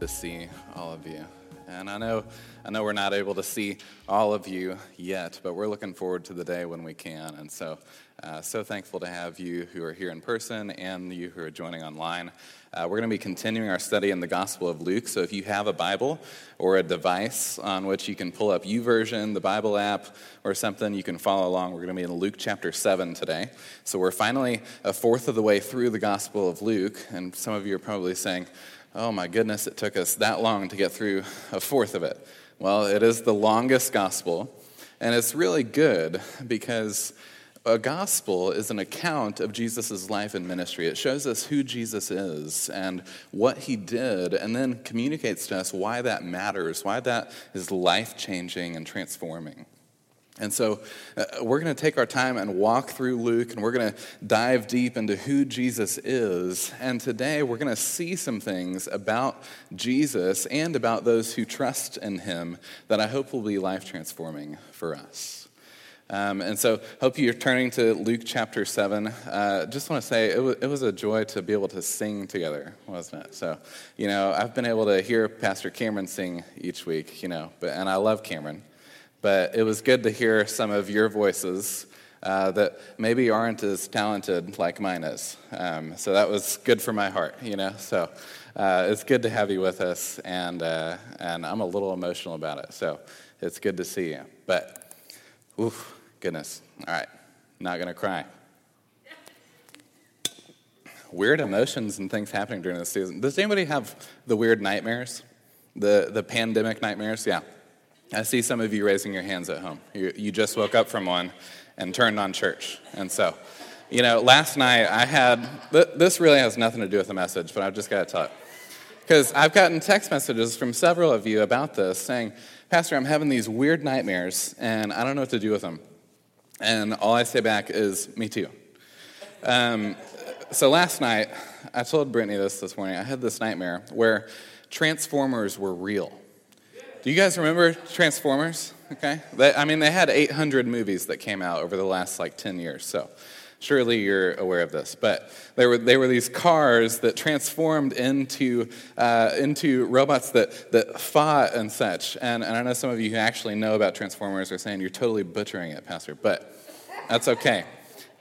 To see all of you. And I know, I know we're not able to see all of you yet, but we're looking forward to the day when we can. And so, uh, so thankful to have you who are here in person and you who are joining online. Uh, we're going to be continuing our study in the Gospel of Luke. So if you have a Bible or a device on which you can pull up YouVersion, the Bible app, or something, you can follow along. We're going to be in Luke chapter 7 today. So we're finally a fourth of the way through the Gospel of Luke. And some of you are probably saying, oh my goodness, it took us that long to get through a fourth of it. Well, it is the longest Gospel. And it's really good because a gospel is an account of Jesus' life and ministry. It shows us who Jesus is and what he did, and then communicates to us why that matters, why that is life changing and transforming. And so uh, we're going to take our time and walk through Luke, and we're going to dive deep into who Jesus is. And today we're going to see some things about Jesus and about those who trust in him that I hope will be life transforming for us. Um, and so, hope you're turning to Luke chapter 7. Uh, just want to say it was, it was a joy to be able to sing together, wasn't it? So, you know, I've been able to hear Pastor Cameron sing each week, you know, but, and I love Cameron. But it was good to hear some of your voices uh, that maybe aren't as talented like mine is. Um, so that was good for my heart, you know. So uh, it's good to have you with us, and uh, and I'm a little emotional about it. So it's good to see you. But, oof. Goodness. All right. Not to cry. Weird emotions and things happening during this season. Does anybody have the weird nightmares? The, the pandemic nightmares? Yeah. I see some of you raising your hands at home. You, you just woke up from one and turned on church. And so, you know, last night I had, this really has nothing to do with the message, but I've just got to tell it. Because I've gotten text messages from several of you about this saying, Pastor, I'm having these weird nightmares and I don't know what to do with them. And all I say back is, me too. Um, so last night, I told Brittany this this morning. I had this nightmare where Transformers were real. Do you guys remember Transformers? Okay. I mean, they had 800 movies that came out over the last like 10 years. So surely you're aware of this. But they were, they were these cars that transformed into, uh, into robots that, that fought and such. And, and I know some of you who actually know about Transformers are saying you're totally butchering it, Pastor, but that's okay.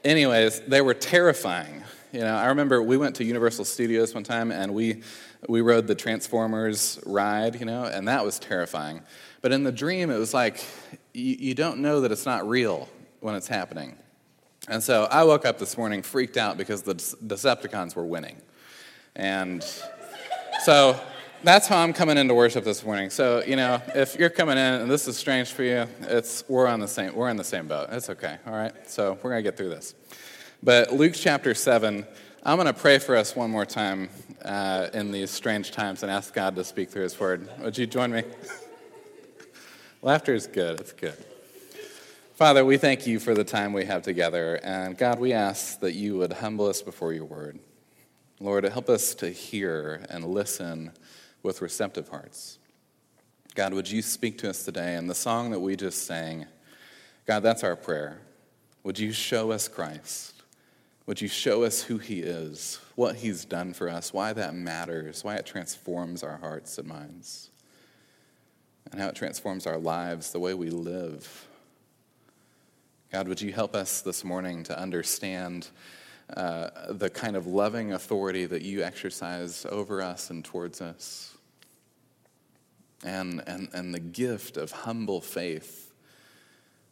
Anyways, they were terrifying. You know, I remember we went to Universal Studios one time and we, we rode the Transformers ride, you know, and that was terrifying. But in the dream, it was like you, you don't know that it's not real when it's happening. And so I woke up this morning freaked out because the Decepticons were winning. And so that's how I'm coming into worship this morning. So, you know, if you're coming in and this is strange for you, it's we're on the same we're in the same boat. It's okay. All right. So, we're going to get through this. But Luke chapter 7, I'm going to pray for us one more time uh, in these strange times and ask God to speak through his word. Would you join me? Laughter is good. It's good. Father, we thank you for the time we have together. And God, we ask that you would humble us before your word. Lord, help us to hear and listen with receptive hearts. God, would you speak to us today? And the song that we just sang, God, that's our prayer. Would you show us Christ? Would you show us who he is, what he's done for us, why that matters, why it transforms our hearts and minds, and how it transforms our lives, the way we live? God, would you help us this morning to understand uh, the kind of loving authority that you exercise over us and towards us? And, and, and the gift of humble faith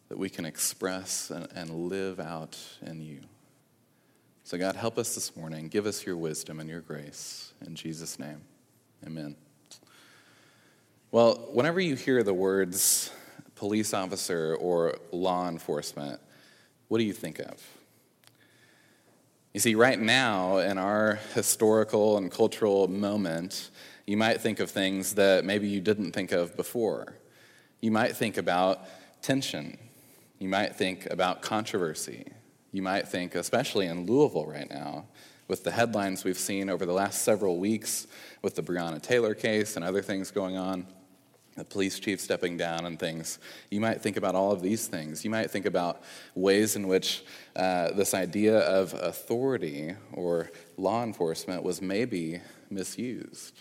that we can express and, and live out in you. So, God, help us this morning. Give us your wisdom and your grace. In Jesus' name, amen. Well, whenever you hear the words police officer or law enforcement, what do you think of? You see, right now, in our historical and cultural moment, You might think of things that maybe you didn't think of before. You might think about tension. You might think about controversy. You might think, especially in Louisville right now, with the headlines we've seen over the last several weeks with the Breonna Taylor case and other things going on, the police chief stepping down and things. You might think about all of these things. You might think about ways in which uh, this idea of authority or law enforcement was maybe misused.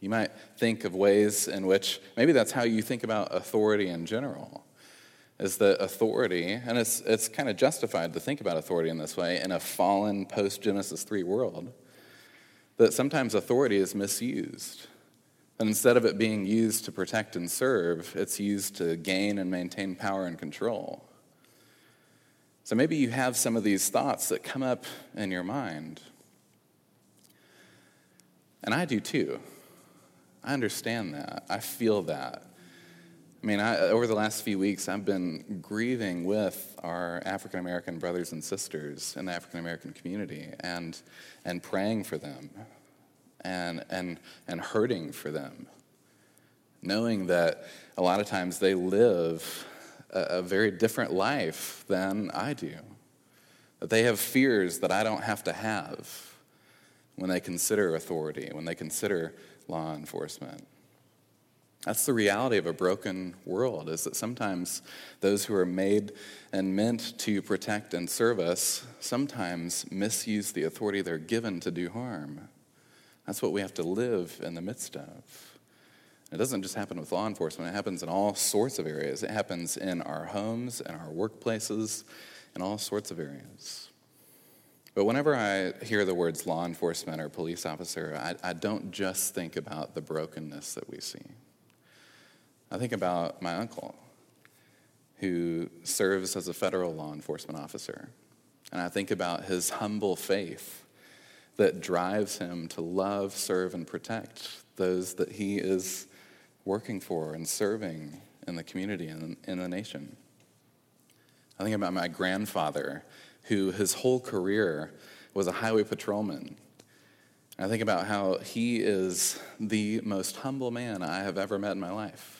You might think of ways in which maybe that's how you think about authority in general. Is that authority, and it's, it's kind of justified to think about authority in this way in a fallen post Genesis 3 world, that sometimes authority is misused. And instead of it being used to protect and serve, it's used to gain and maintain power and control. So maybe you have some of these thoughts that come up in your mind. And I do too. I understand that. I feel that. I mean, I, over the last few weeks, I've been grieving with our African American brothers and sisters in the African American community and, and praying for them and, and, and hurting for them, knowing that a lot of times they live a, a very different life than I do, that they have fears that I don't have to have when they consider authority, when they consider law enforcement. That's the reality of a broken world, is that sometimes those who are made and meant to protect and serve us sometimes misuse the authority they're given to do harm. That's what we have to live in the midst of. It doesn't just happen with law enforcement, it happens in all sorts of areas. It happens in our homes, in our workplaces, in all sorts of areas. But whenever I hear the words law enforcement or police officer, I, I don't just think about the brokenness that we see. I think about my uncle, who serves as a federal law enforcement officer. And I think about his humble faith that drives him to love, serve, and protect those that he is working for and serving in the community and in the nation. I think about my grandfather, who his whole career was a highway patrolman. I think about how he is the most humble man I have ever met in my life.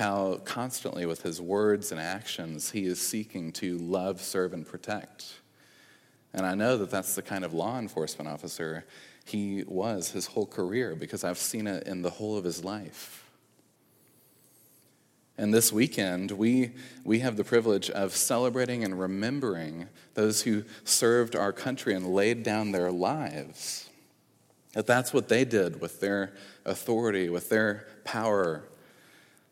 How constantly, with his words and actions, he is seeking to love, serve, and protect and I know that that's the kind of law enforcement officer he was his whole career because I've seen it in the whole of his life. And this weekend, we, we have the privilege of celebrating and remembering those who served our country and laid down their lives. That that's what they did with their authority, with their power,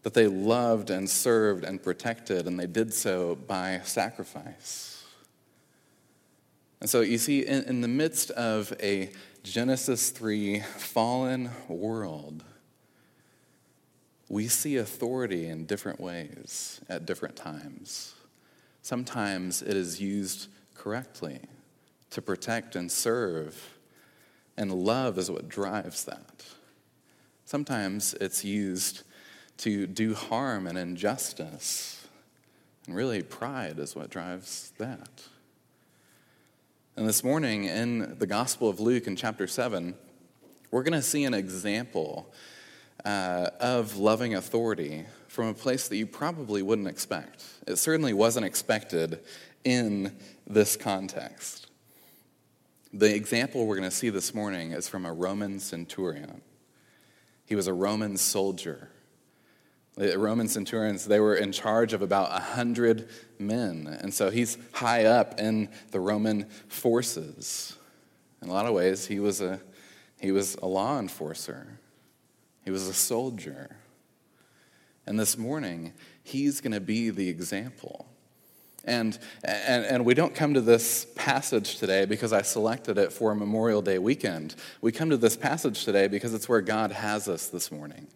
that they loved and served and protected, and they did so by sacrifice. And so you see, in, in the midst of a Genesis 3 fallen world, we see authority in different ways at different times. Sometimes it is used correctly to protect and serve, and love is what drives that. Sometimes it's used to do harm and injustice, and really pride is what drives that. And this morning in the Gospel of Luke in chapter 7, we're going to see an example uh, of loving authority from a place that you probably wouldn't expect. It certainly wasn't expected in this context. The example we're going to see this morning is from a Roman centurion. He was a Roman soldier the Roman centurions, they were in charge of about 100 men. And so he's high up in the Roman forces. In a lot of ways, he was a, he was a law enforcer, he was a soldier. And this morning, he's going to be the example. And, and, and we don't come to this passage today because I selected it for Memorial Day weekend. We come to this passage today because it's where God has us this morning.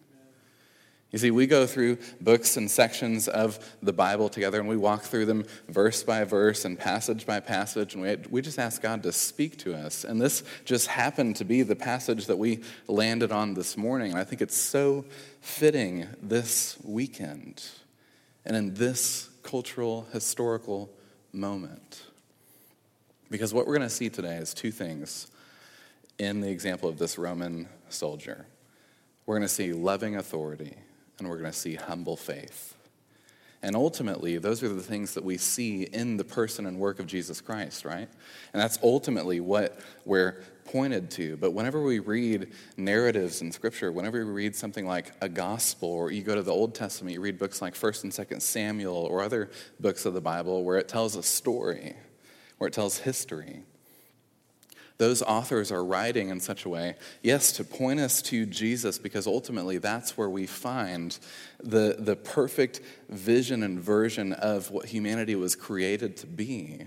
You see, we go through books and sections of the Bible together and we walk through them verse by verse and passage by passage, and we, we just ask God to speak to us. And this just happened to be the passage that we landed on this morning. And I think it's so fitting this weekend and in this cultural, historical moment. Because what we're going to see today is two things in the example of this Roman soldier. We're going to see loving authority and we're going to see humble faith. And ultimately, those are the things that we see in the person and work of Jesus Christ, right? And that's ultimately what we're pointed to. But whenever we read narratives in Scripture, whenever we read something like a gospel, or you go to the Old Testament, you read books like 1st and 2nd Samuel, or other books of the Bible where it tells a story, where it tells history, those authors are writing in such a way, yes, to point us to Jesus, because ultimately that's where we find the, the perfect vision and version of what humanity was created to be,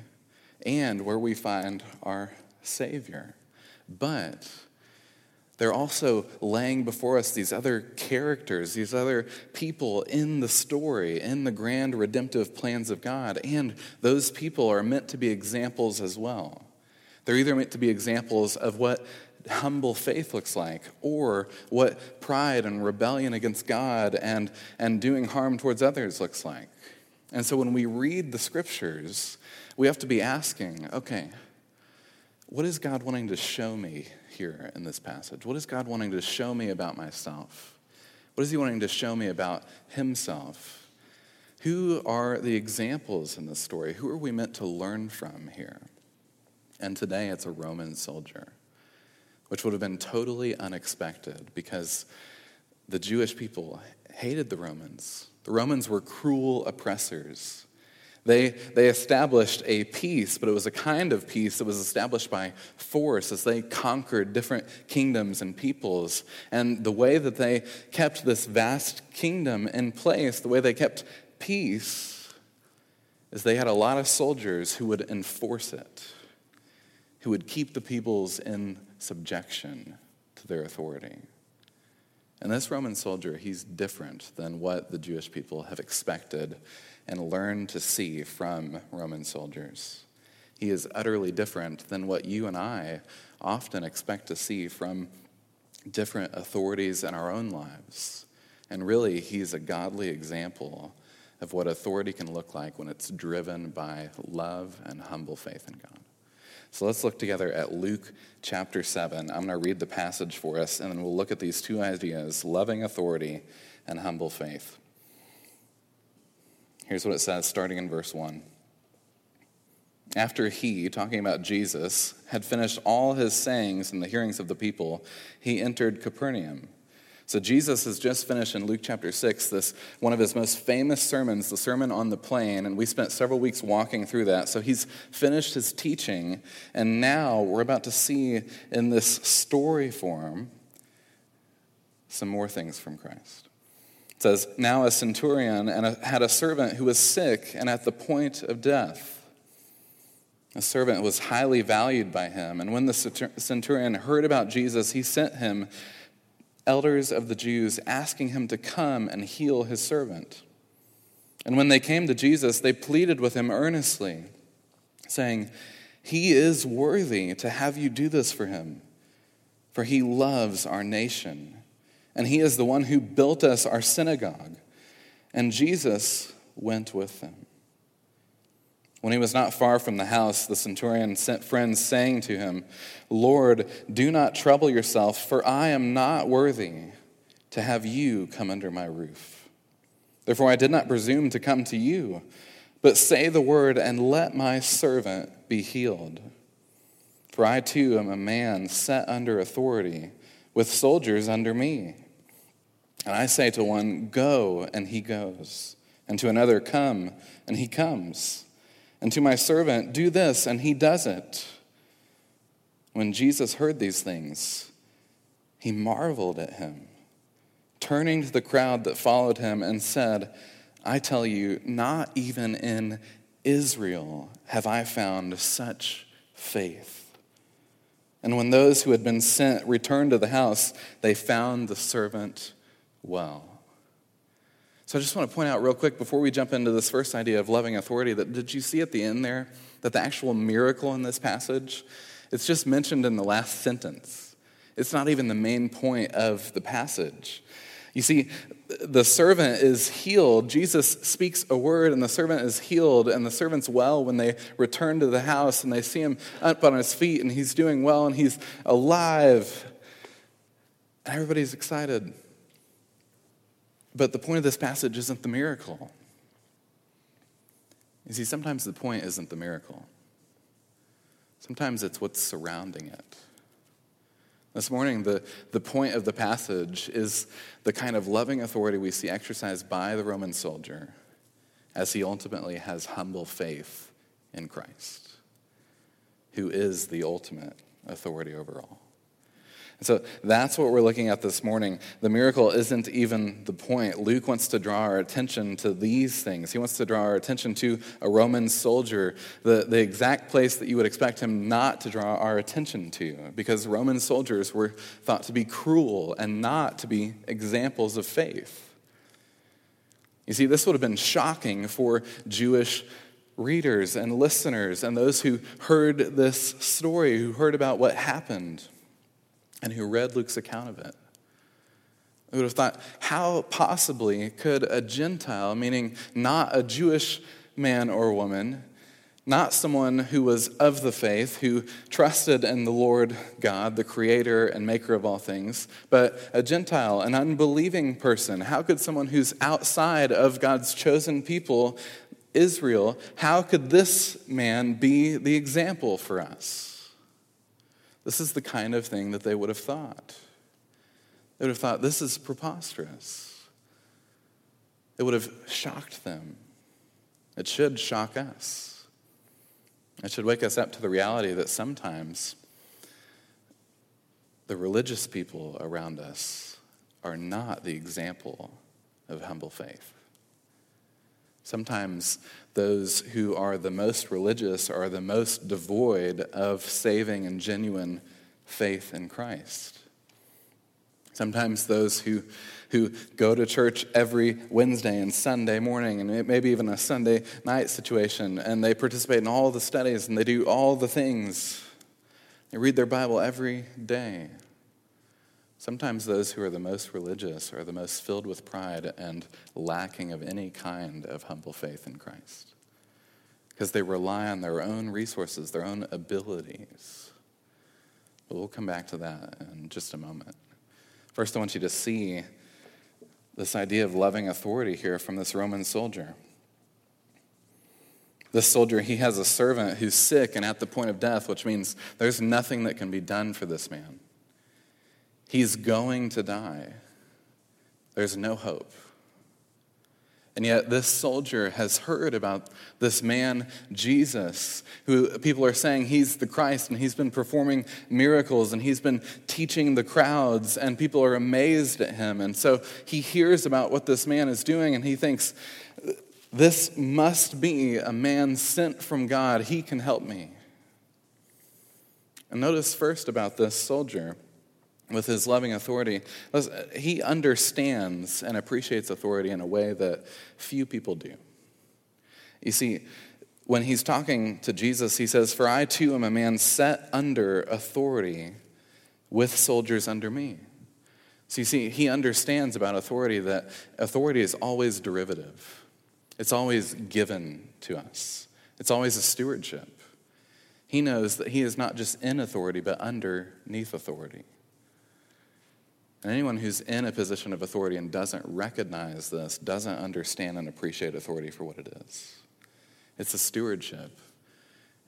and where we find our Savior. But they're also laying before us these other characters, these other people in the story, in the grand redemptive plans of God, and those people are meant to be examples as well. They're either meant to be examples of what humble faith looks like or what pride and rebellion against God and, and doing harm towards others looks like. And so when we read the scriptures, we have to be asking okay, what is God wanting to show me here in this passage? What is God wanting to show me about myself? What is He wanting to show me about Himself? Who are the examples in this story? Who are we meant to learn from here? And today it's a Roman soldier, which would have been totally unexpected because the Jewish people hated the Romans. The Romans were cruel oppressors. They, they established a peace, but it was a kind of peace that was established by force as they conquered different kingdoms and peoples. And the way that they kept this vast kingdom in place, the way they kept peace, is they had a lot of soldiers who would enforce it who would keep the peoples in subjection to their authority. And this Roman soldier, he's different than what the Jewish people have expected and learned to see from Roman soldiers. He is utterly different than what you and I often expect to see from different authorities in our own lives. And really, he's a godly example of what authority can look like when it's driven by love and humble faith in God. So let's look together at Luke chapter 7. I'm going to read the passage for us, and then we'll look at these two ideas loving authority and humble faith. Here's what it says, starting in verse 1. After he, talking about Jesus, had finished all his sayings in the hearings of the people, he entered Capernaum. So Jesus has just finished in Luke chapter 6 this one of his most famous sermons, the Sermon on the Plain, and we spent several weeks walking through that. So he's finished his teaching, and now we're about to see in this story form some more things from Christ. It says, Now a centurion and a, had a servant who was sick and at the point of death. A servant was highly valued by him, and when the centurion heard about Jesus, he sent him elders of the Jews asking him to come and heal his servant. And when they came to Jesus, they pleaded with him earnestly, saying, He is worthy to have you do this for him, for he loves our nation, and he is the one who built us our synagogue. And Jesus went with them. When he was not far from the house, the centurion sent friends, saying to him, Lord, do not trouble yourself, for I am not worthy to have you come under my roof. Therefore, I did not presume to come to you, but say the word, and let my servant be healed. For I too am a man set under authority, with soldiers under me. And I say to one, Go, and he goes, and to another, Come, and he comes and to my servant, Do this, and he does it. When Jesus heard these things, he marveled at him, turning to the crowd that followed him and said, I tell you, not even in Israel have I found such faith. And when those who had been sent returned to the house, they found the servant well. So I just want to point out real quick before we jump into this first idea of loving authority that did you see at the end there that the actual miracle in this passage it's just mentioned in the last sentence. It's not even the main point of the passage. You see, the servant is healed. Jesus speaks a word, and the servant is healed, and the servant's well when they return to the house and they see him up on his feet, and he's doing well, and he's alive. And everybody's excited. But the point of this passage isn't the miracle. You see, sometimes the point isn't the miracle, sometimes it's what's surrounding it. This morning, the, the point of the passage is the kind of loving authority we see exercised by the Roman soldier as he ultimately has humble faith in Christ, who is the ultimate authority over all. So that's what we're looking at this morning. The miracle isn't even the point. Luke wants to draw our attention to these things. He wants to draw our attention to a Roman soldier, the, the exact place that you would expect him not to draw our attention to, because Roman soldiers were thought to be cruel and not to be examples of faith. You see, this would have been shocking for Jewish readers and listeners and those who heard this story, who heard about what happened and who read Luke's account of it. Would have thought, how possibly could a Gentile, meaning not a Jewish man or woman, not someone who was of the faith, who trusted in the Lord God, the creator and maker of all things, but a Gentile, an unbelieving person. How could someone who's outside of God's chosen people, Israel, how could this man be the example for us? This is the kind of thing that they would have thought. They would have thought, this is preposterous. It would have shocked them. It should shock us. It should wake us up to the reality that sometimes the religious people around us are not the example of humble faith. Sometimes those who are the most religious are the most devoid of saving and genuine faith in Christ. Sometimes those who, who go to church every Wednesday and Sunday morning, and maybe even a Sunday night situation, and they participate in all the studies and they do all the things. They read their Bible every day. Sometimes those who are the most religious are the most filled with pride and lacking of any kind of humble faith in Christ because they rely on their own resources, their own abilities. But we'll come back to that in just a moment. First, I want you to see this idea of loving authority here from this Roman soldier. This soldier, he has a servant who's sick and at the point of death, which means there's nothing that can be done for this man. He's going to die. There's no hope. And yet, this soldier has heard about this man, Jesus, who people are saying he's the Christ, and he's been performing miracles, and he's been teaching the crowds, and people are amazed at him. And so he hears about what this man is doing, and he thinks, This must be a man sent from God. He can help me. And notice first about this soldier with his loving authority, uh, he understands and appreciates authority in a way that few people do. You see, when he's talking to Jesus, he says, For I too am a man set under authority with soldiers under me. So you see, he understands about authority that authority is always derivative, it's always given to us, it's always a stewardship. He knows that he is not just in authority, but underneath authority. And anyone who's in a position of authority and doesn't recognize this doesn't understand and appreciate authority for what it is. It's a stewardship,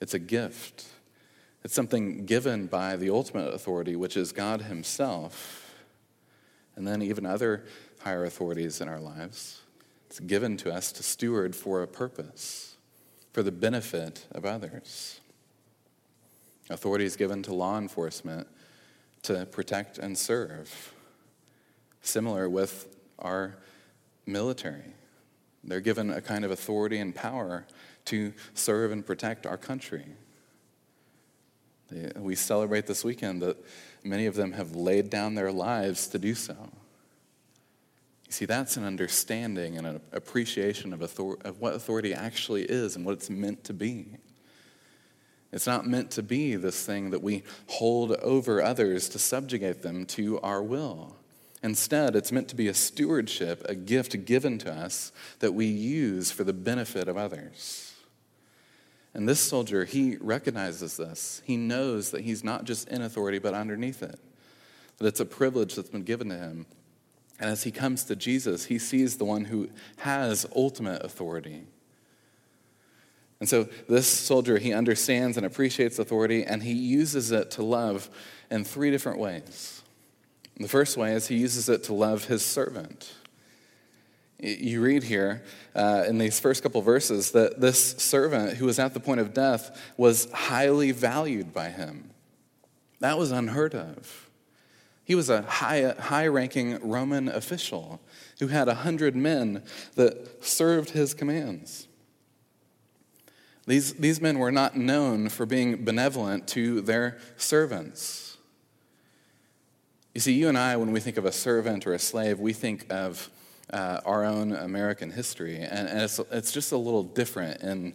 it's a gift, it's something given by the ultimate authority, which is God Himself, and then even other higher authorities in our lives. It's given to us to steward for a purpose, for the benefit of others. Authority is given to law enforcement to protect and serve. Similar with our military. They're given a kind of authority and power to serve and protect our country. We celebrate this weekend that many of them have laid down their lives to do so. You see, that's an understanding and an appreciation of, author- of what authority actually is and what it's meant to be. It's not meant to be this thing that we hold over others to subjugate them to our will. Instead, it's meant to be a stewardship, a gift given to us that we use for the benefit of others. And this soldier, he recognizes this. He knows that he's not just in authority, but underneath it, that it's a privilege that's been given to him. And as he comes to Jesus, he sees the one who has ultimate authority. And so this soldier, he understands and appreciates authority, and he uses it to love in three different ways. The first way is he uses it to love his servant. You read here uh, in these first couple verses that this servant who was at the point of death was highly valued by him. That was unheard of. He was a high, high ranking Roman official who had a hundred men that served his commands. These, these men were not known for being benevolent to their servants. You see, you and I, when we think of a servant or a slave, we think of uh, our own American history, and, and it's, it's just a little different in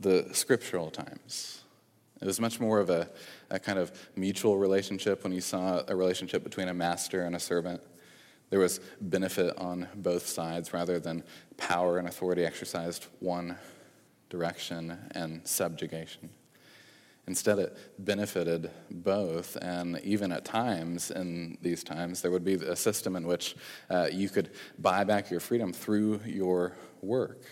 the scriptural times. It was much more of a, a kind of mutual relationship when you saw a relationship between a master and a servant. There was benefit on both sides rather than power and authority exercised one direction, and subjugation. Instead, it benefited both, and even at times, in these times, there would be a system in which uh, you could buy back your freedom through your work.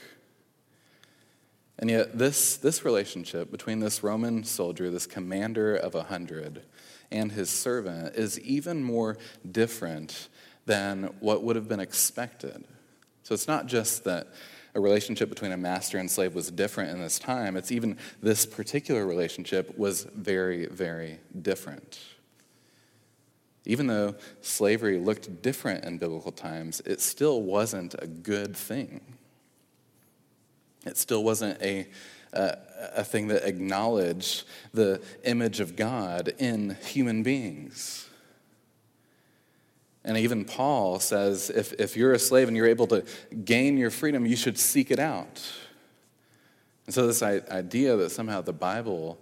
And yet, this, this relationship between this Roman soldier, this commander of a hundred, and his servant is even more different than what would have been expected. So it's not just that a relationship between a master and slave was different in this time, it's even this particular relationship was very, very different. Even though slavery looked different in biblical times, it still wasn't a good thing. It still wasn't a, a, a thing that acknowledged the image of God in human beings. And even Paul says if, if you're a slave and you're able to gain your freedom, you should seek it out. And so, this idea that somehow the Bible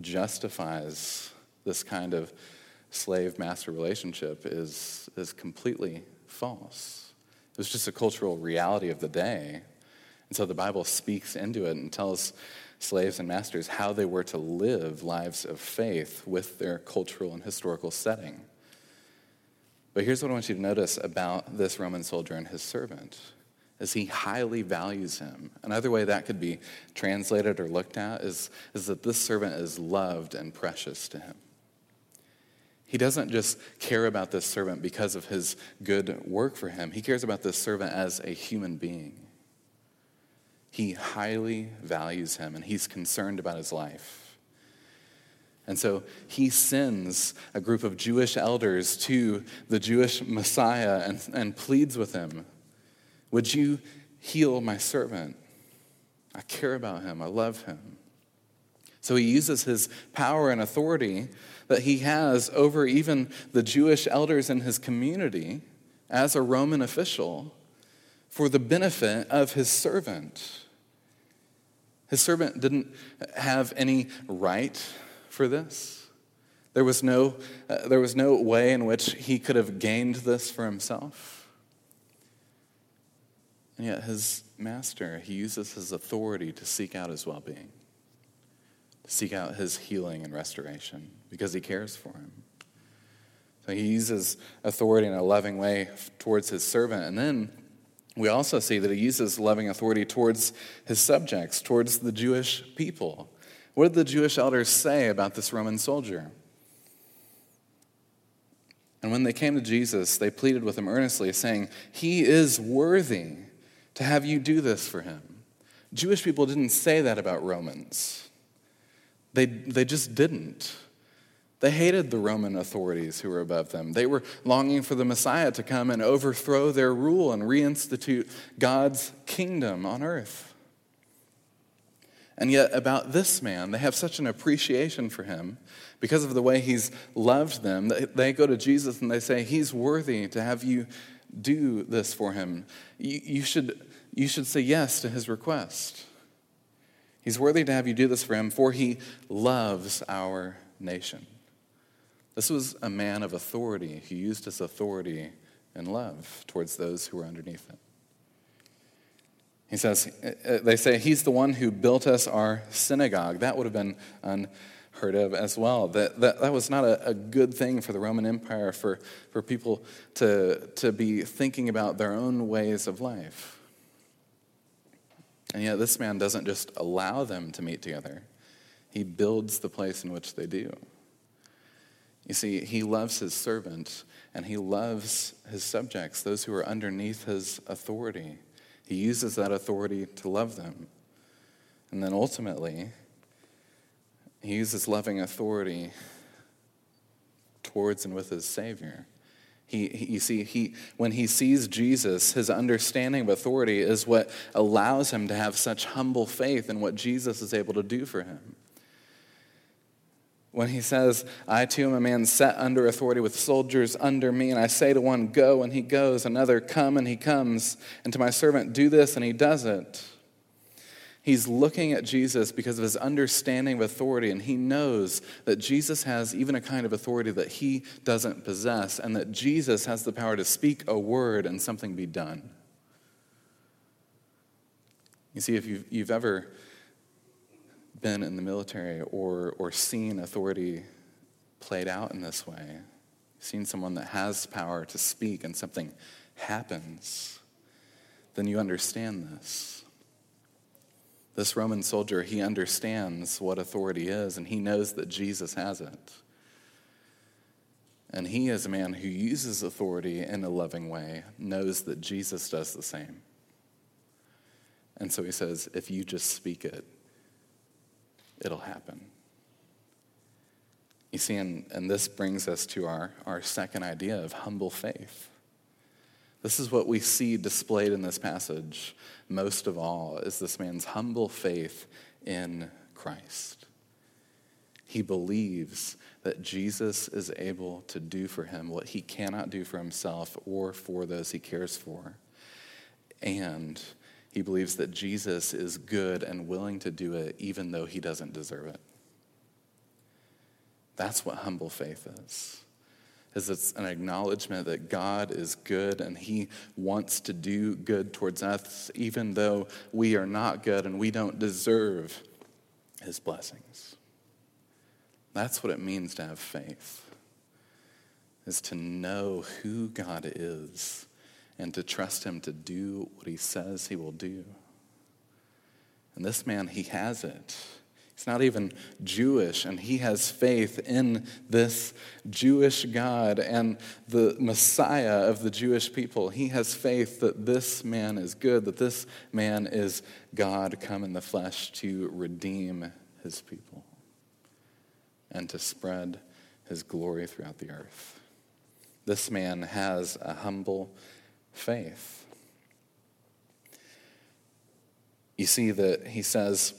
justifies this kind of slave master relationship is, is completely false. It was just a cultural reality of the day. And so the Bible speaks into it and tells slaves and masters how they were to live lives of faith with their cultural and historical setting. But here's what I want you to notice about this Roman soldier and his servant is he highly values him. Another way that could be translated or looked at is, is that this servant is loved and precious to him. He doesn't just care about this servant because of his good work for him. He cares about this servant as a human being. He highly values him and he's concerned about his life. And so he sends a group of Jewish elders to the Jewish Messiah and, and pleads with him Would you heal my servant? I care about him, I love him. So he uses his power and authority that he has over even the Jewish elders in his community as a Roman official for the benefit of his servant. His servant didn't have any right for this. There was no, uh, there was no way in which he could have gained this for himself. And yet, his master, he uses his authority to seek out his well being, to seek out his healing and restoration because he cares for him. So he uses authority in a loving way towards his servant. And then we also see that he uses loving authority towards his subjects, towards the Jewish people. What did the Jewish elders say about this Roman soldier? And when they came to Jesus, they pleaded with him earnestly, saying, He is worthy to have you do this for him. Jewish people didn't say that about Romans, they, they just didn't. They hated the Roman authorities who were above them. They were longing for the Messiah to come and overthrow their rule and reinstitute God's kingdom on earth. And yet, about this man, they have such an appreciation for him because of the way he's loved them. They go to Jesus and they say, He's worthy to have you do this for him. You, you, should, you should say yes to his request. He's worthy to have you do this for him, for he loves our nation. This was a man of authority who used his authority and love towards those who were underneath it. He says, uh, uh, they say, He's the one who built us our synagogue. That would have been unheard of as well. That, that, that was not a, a good thing for the Roman Empire for, for people to, to be thinking about their own ways of life. And yet, this man doesn't just allow them to meet together, he builds the place in which they do. You see, he loves his servant and he loves his subjects, those who are underneath his authority. He uses that authority to love them. And then ultimately, he uses loving authority towards and with his Savior. He, he, you see, he, when he sees Jesus, his understanding of authority is what allows him to have such humble faith in what Jesus is able to do for him when he says, I too am a man set under authority with soldiers under me, and I say to one, Go, and he goes, another, Come, and he comes, and to my servant, Do this, and he does it. He's looking at Jesus because of his understanding of authority, and he knows that Jesus has even a kind of authority that he doesn't possess, and that Jesus has the power to speak a word and something be done. You see, if you've, you've ever been in the military or, or seen authority played out in this way, seen someone that has power to speak and something happens, then you understand this. This Roman soldier, he understands what authority is and he knows that Jesus has it. And he, as a man who uses authority in a loving way, knows that Jesus does the same. And so he says, if you just speak it, it'll happen. You see, and, and this brings us to our, our second idea of humble faith. This is what we see displayed in this passage most of all is this man's humble faith in Christ. He believes that Jesus is able to do for him what he cannot do for himself or for those he cares for. And he believes that Jesus is good and willing to do it even though he doesn't deserve it. That's what humble faith is. Is it's an acknowledgement that God is good and he wants to do good towards us even though we are not good and we don't deserve his blessings. That's what it means to have faith. Is to know who God is and to trust him to do what he says he will do. And this man, he has it. He's not even Jewish, and he has faith in this Jewish God and the Messiah of the Jewish people. He has faith that this man is good, that this man is God come in the flesh to redeem his people and to spread his glory throughout the earth. This man has a humble faith. You see that he says,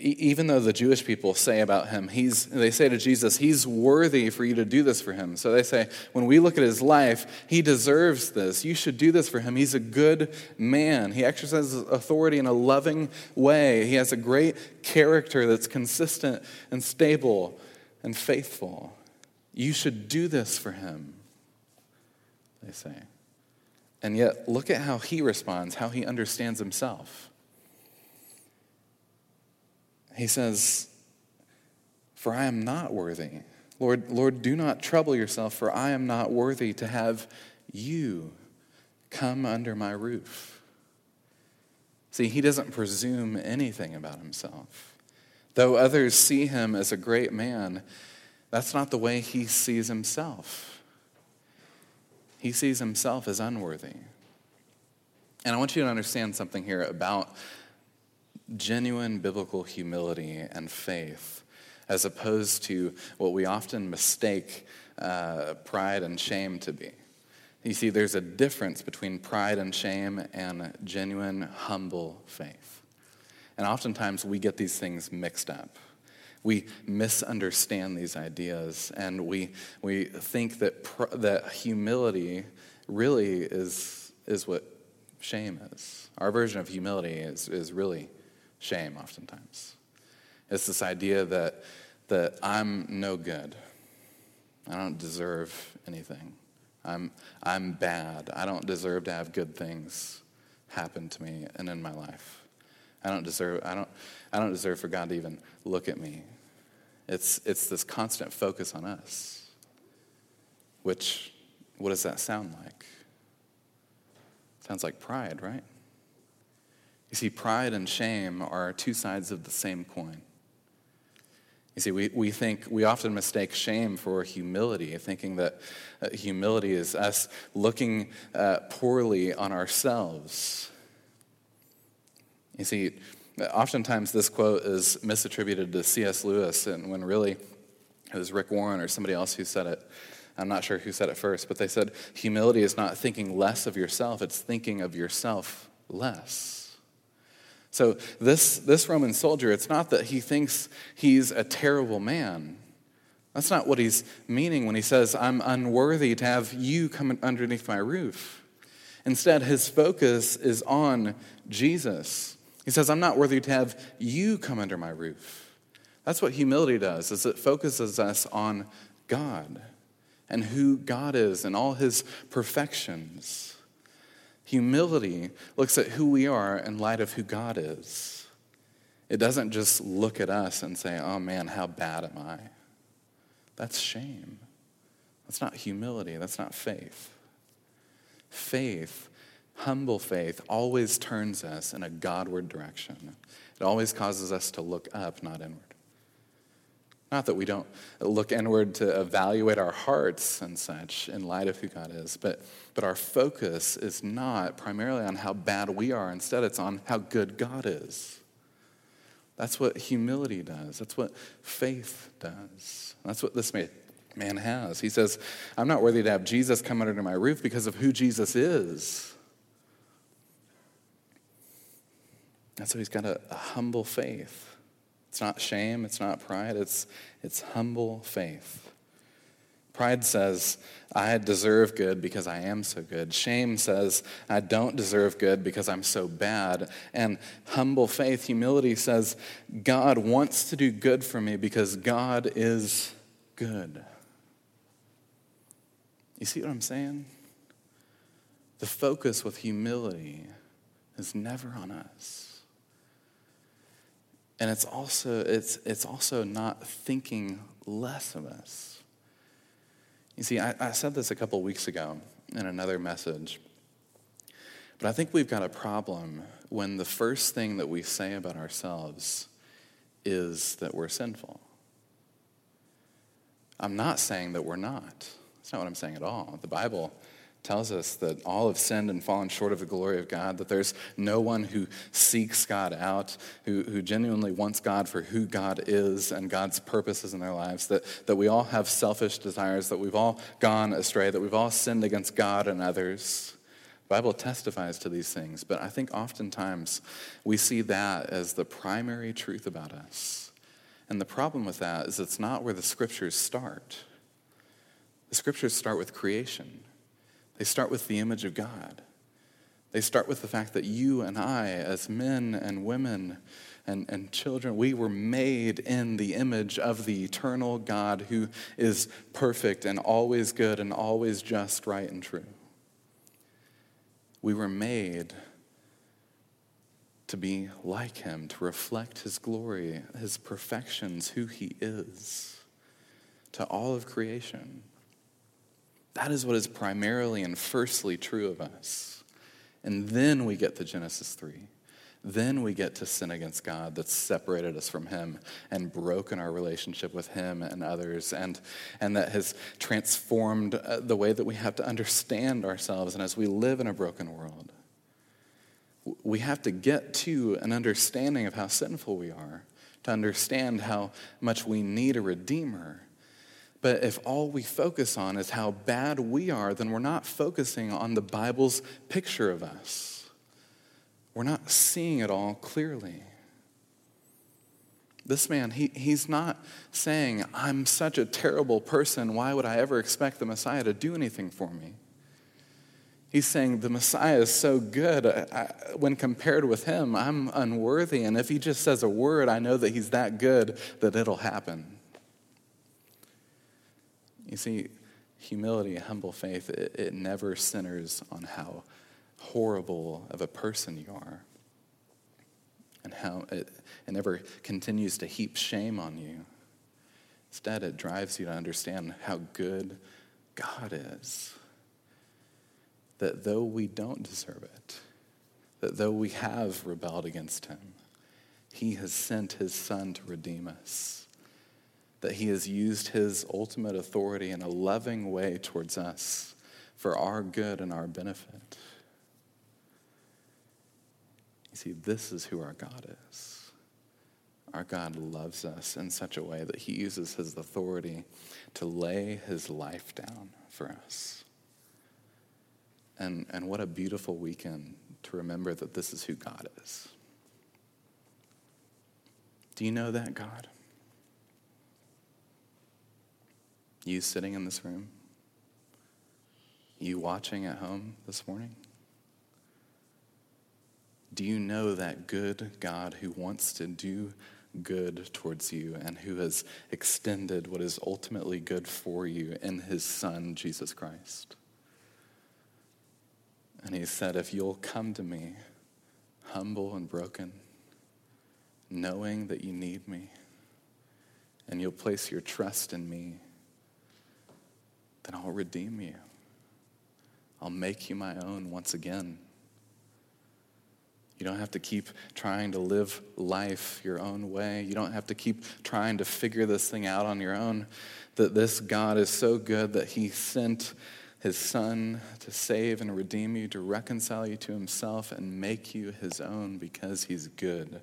even though the Jewish people say about him, he's, they say to Jesus, he's worthy for you to do this for him. So they say, when we look at his life, he deserves this. You should do this for him. He's a good man. He exercises authority in a loving way. He has a great character that's consistent and stable and faithful. You should do this for him, they say. And yet, look at how he responds, how he understands himself. He says, For I am not worthy. Lord, Lord, do not trouble yourself, for I am not worthy to have you come under my roof. See, he doesn't presume anything about himself. Though others see him as a great man, that's not the way he sees himself. He sees himself as unworthy. And I want you to understand something here about genuine biblical humility and faith, as opposed to what we often mistake uh, pride and shame to be. You see, there's a difference between pride and shame and genuine, humble faith. And oftentimes we get these things mixed up. We misunderstand these ideas and we, we think that, pr- that humility really is, is what shame is. Our version of humility is, is really shame, oftentimes. It's this idea that, that I'm no good, I don't deserve anything. I'm, I'm bad. I don't deserve to have good things happen to me and in my life. I don't deserve, I don't, I don't deserve for God to even look at me. It's, it's this constant focus on us, which, what does that sound like? Sounds like pride, right? You see, pride and shame are two sides of the same coin. You see, we, we think, we often mistake shame for humility, thinking that uh, humility is us looking uh, poorly on ourselves. You see, oftentimes this quote is misattributed to C.S. Lewis, and when really it was Rick Warren or somebody else who said it. I'm not sure who said it first, but they said humility is not thinking less of yourself, it's thinking of yourself less. So, this, this Roman soldier, it's not that he thinks he's a terrible man. That's not what he's meaning when he says, I'm unworthy to have you come underneath my roof. Instead, his focus is on Jesus. He says, I'm not worthy to have you come under my roof. That's what humility does, is it focuses us on God and who God is and all his perfections. Humility looks at who we are in light of who God is. It doesn't just look at us and say, oh man, how bad am I? That's shame. That's not humility. That's not faith. Faith, humble faith, always turns us in a Godward direction. It always causes us to look up, not inward. Not that we don't look inward to evaluate our hearts and such in light of who God is, but, but our focus is not primarily on how bad we are. Instead, it's on how good God is. That's what humility does. That's what faith does. That's what this man has. He says, I'm not worthy to have Jesus come under my roof because of who Jesus is. And so he's got a, a humble faith. It's not shame, it's not pride, it's, it's humble faith. Pride says, I deserve good because I am so good. Shame says, I don't deserve good because I'm so bad. And humble faith, humility says, God wants to do good for me because God is good. You see what I'm saying? The focus with humility is never on us. And it's also, it's, it's also not thinking less of us. You see, I, I said this a couple weeks ago in another message, but I think we've got a problem when the first thing that we say about ourselves is that we're sinful. I'm not saying that we're not. That's not what I'm saying at all. The Bible tells us that all have sinned and fallen short of the glory of God, that there's no one who seeks God out, who, who genuinely wants God for who God is and God's purposes in their lives, that, that we all have selfish desires, that we've all gone astray, that we've all sinned against God and others. The Bible testifies to these things, but I think oftentimes we see that as the primary truth about us. And the problem with that is it's not where the scriptures start. The scriptures start with creation. They start with the image of God. They start with the fact that you and I, as men and women and, and children, we were made in the image of the eternal God who is perfect and always good and always just, right, and true. We were made to be like him, to reflect his glory, his perfections, who he is, to all of creation. That is what is primarily and firstly true of us. And then we get to Genesis 3. Then we get to sin against God that's separated us from Him and broken our relationship with Him and others, and, and that has transformed uh, the way that we have to understand ourselves. And as we live in a broken world, we have to get to an understanding of how sinful we are, to understand how much we need a Redeemer but if all we focus on is how bad we are, then we're not focusing on the Bible's picture of us. We're not seeing it all clearly. This man, he, he's not saying, I'm such a terrible person. Why would I ever expect the Messiah to do anything for me? He's saying, The Messiah is so good. I, I, when compared with him, I'm unworthy. And if he just says a word, I know that he's that good that it'll happen. You see, humility, humble faith, it, it never centers on how horrible of a person you are and how it, it never continues to heap shame on you. Instead, it drives you to understand how good God is. That though we don't deserve it, that though we have rebelled against Him, He has sent His Son to redeem us. That He has used His ultimate authority in a loving way towards us for our good and our benefit. You see, this is who our God is. Our God loves us in such a way that he uses his authority to lay his life down for us. And, and what a beautiful weekend to remember that this is who God is. Do you know that God? You sitting in this room? You watching at home this morning? Do you know that good God who wants to do good towards you and who has extended what is ultimately good for you in his Son, Jesus Christ? And he said, If you'll come to me, humble and broken, knowing that you need me, and you'll place your trust in me, then I'll redeem you. I'll make you my own once again. You don't have to keep trying to live life your own way. You don't have to keep trying to figure this thing out on your own. That this God is so good that He sent His Son to save and redeem you, to reconcile you to Himself, and make you His own because He's good.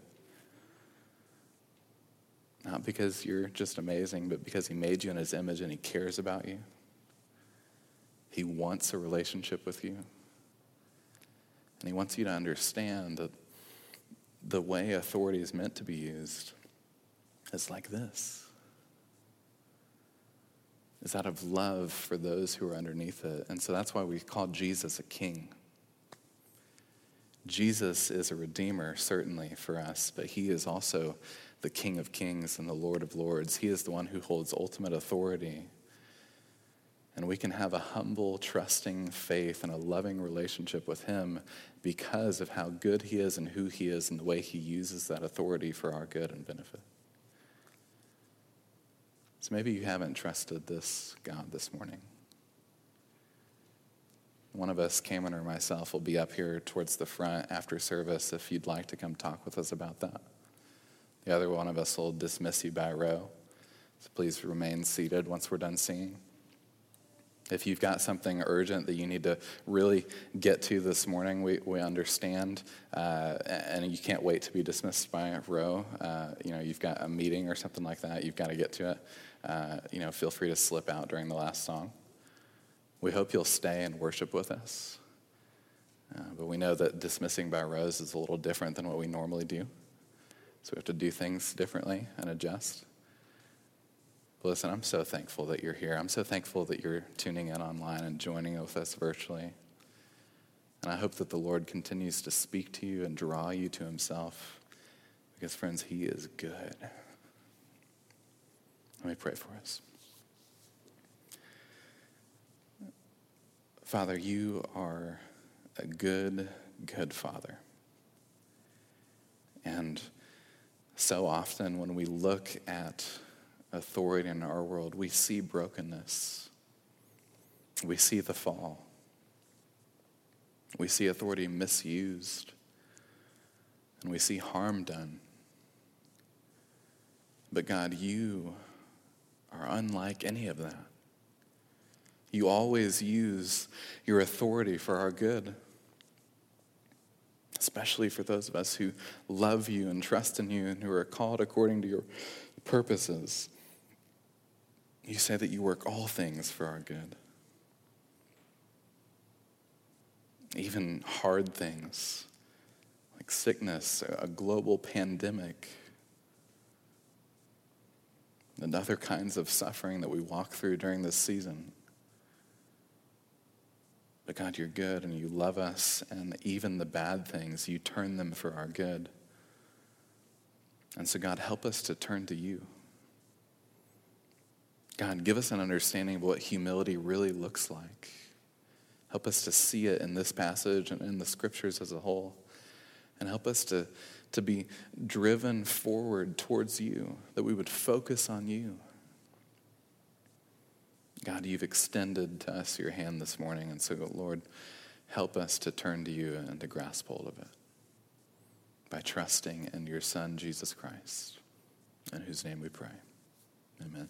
Not because you're just amazing, but because He made you in His image and He cares about you. He wants a relationship with you. And he wants you to understand that the way authority is meant to be used is like this is out of love for those who are underneath it. And so that's why we call Jesus a king. Jesus is a redeemer, certainly, for us, but he is also the King of kings and the Lord of lords. He is the one who holds ultimate authority and we can have a humble, trusting faith and a loving relationship with Him because of how good He is and who He is and the way He uses that authority for our good and benefit. So maybe you haven't trusted this God this morning. One of us, Cameron or myself, will be up here towards the front after service if you'd like to come talk with us about that. The other one of us will dismiss you by row. So please remain seated once we're done singing. If you've got something urgent that you need to really get to this morning, we, we understand, uh, and you can't wait to be dismissed by a row. Uh, you know, you've got a meeting or something like that, you've got to get to it. Uh, you know, feel free to slip out during the last song. We hope you'll stay and worship with us. Uh, but we know that dismissing by rows is a little different than what we normally do. So we have to do things differently and adjust. Listen, I'm so thankful that you're here. I'm so thankful that you're tuning in online and joining with us virtually. And I hope that the Lord continues to speak to you and draw you to himself because, friends, he is good. Let me pray for us. Father, you are a good, good Father. And so often when we look at authority in our world, we see brokenness. We see the fall. We see authority misused. And we see harm done. But God, you are unlike any of that. You always use your authority for our good, especially for those of us who love you and trust in you and who are called according to your purposes. You say that you work all things for our good. Even hard things like sickness, a global pandemic, and other kinds of suffering that we walk through during this season. But God, you're good and you love us, and even the bad things, you turn them for our good. And so, God, help us to turn to you. God, give us an understanding of what humility really looks like. Help us to see it in this passage and in the scriptures as a whole. And help us to, to be driven forward towards you, that we would focus on you. God, you've extended to us your hand this morning. And so, Lord, help us to turn to you and to grasp hold of it by trusting in your Son, Jesus Christ, in whose name we pray. Amen.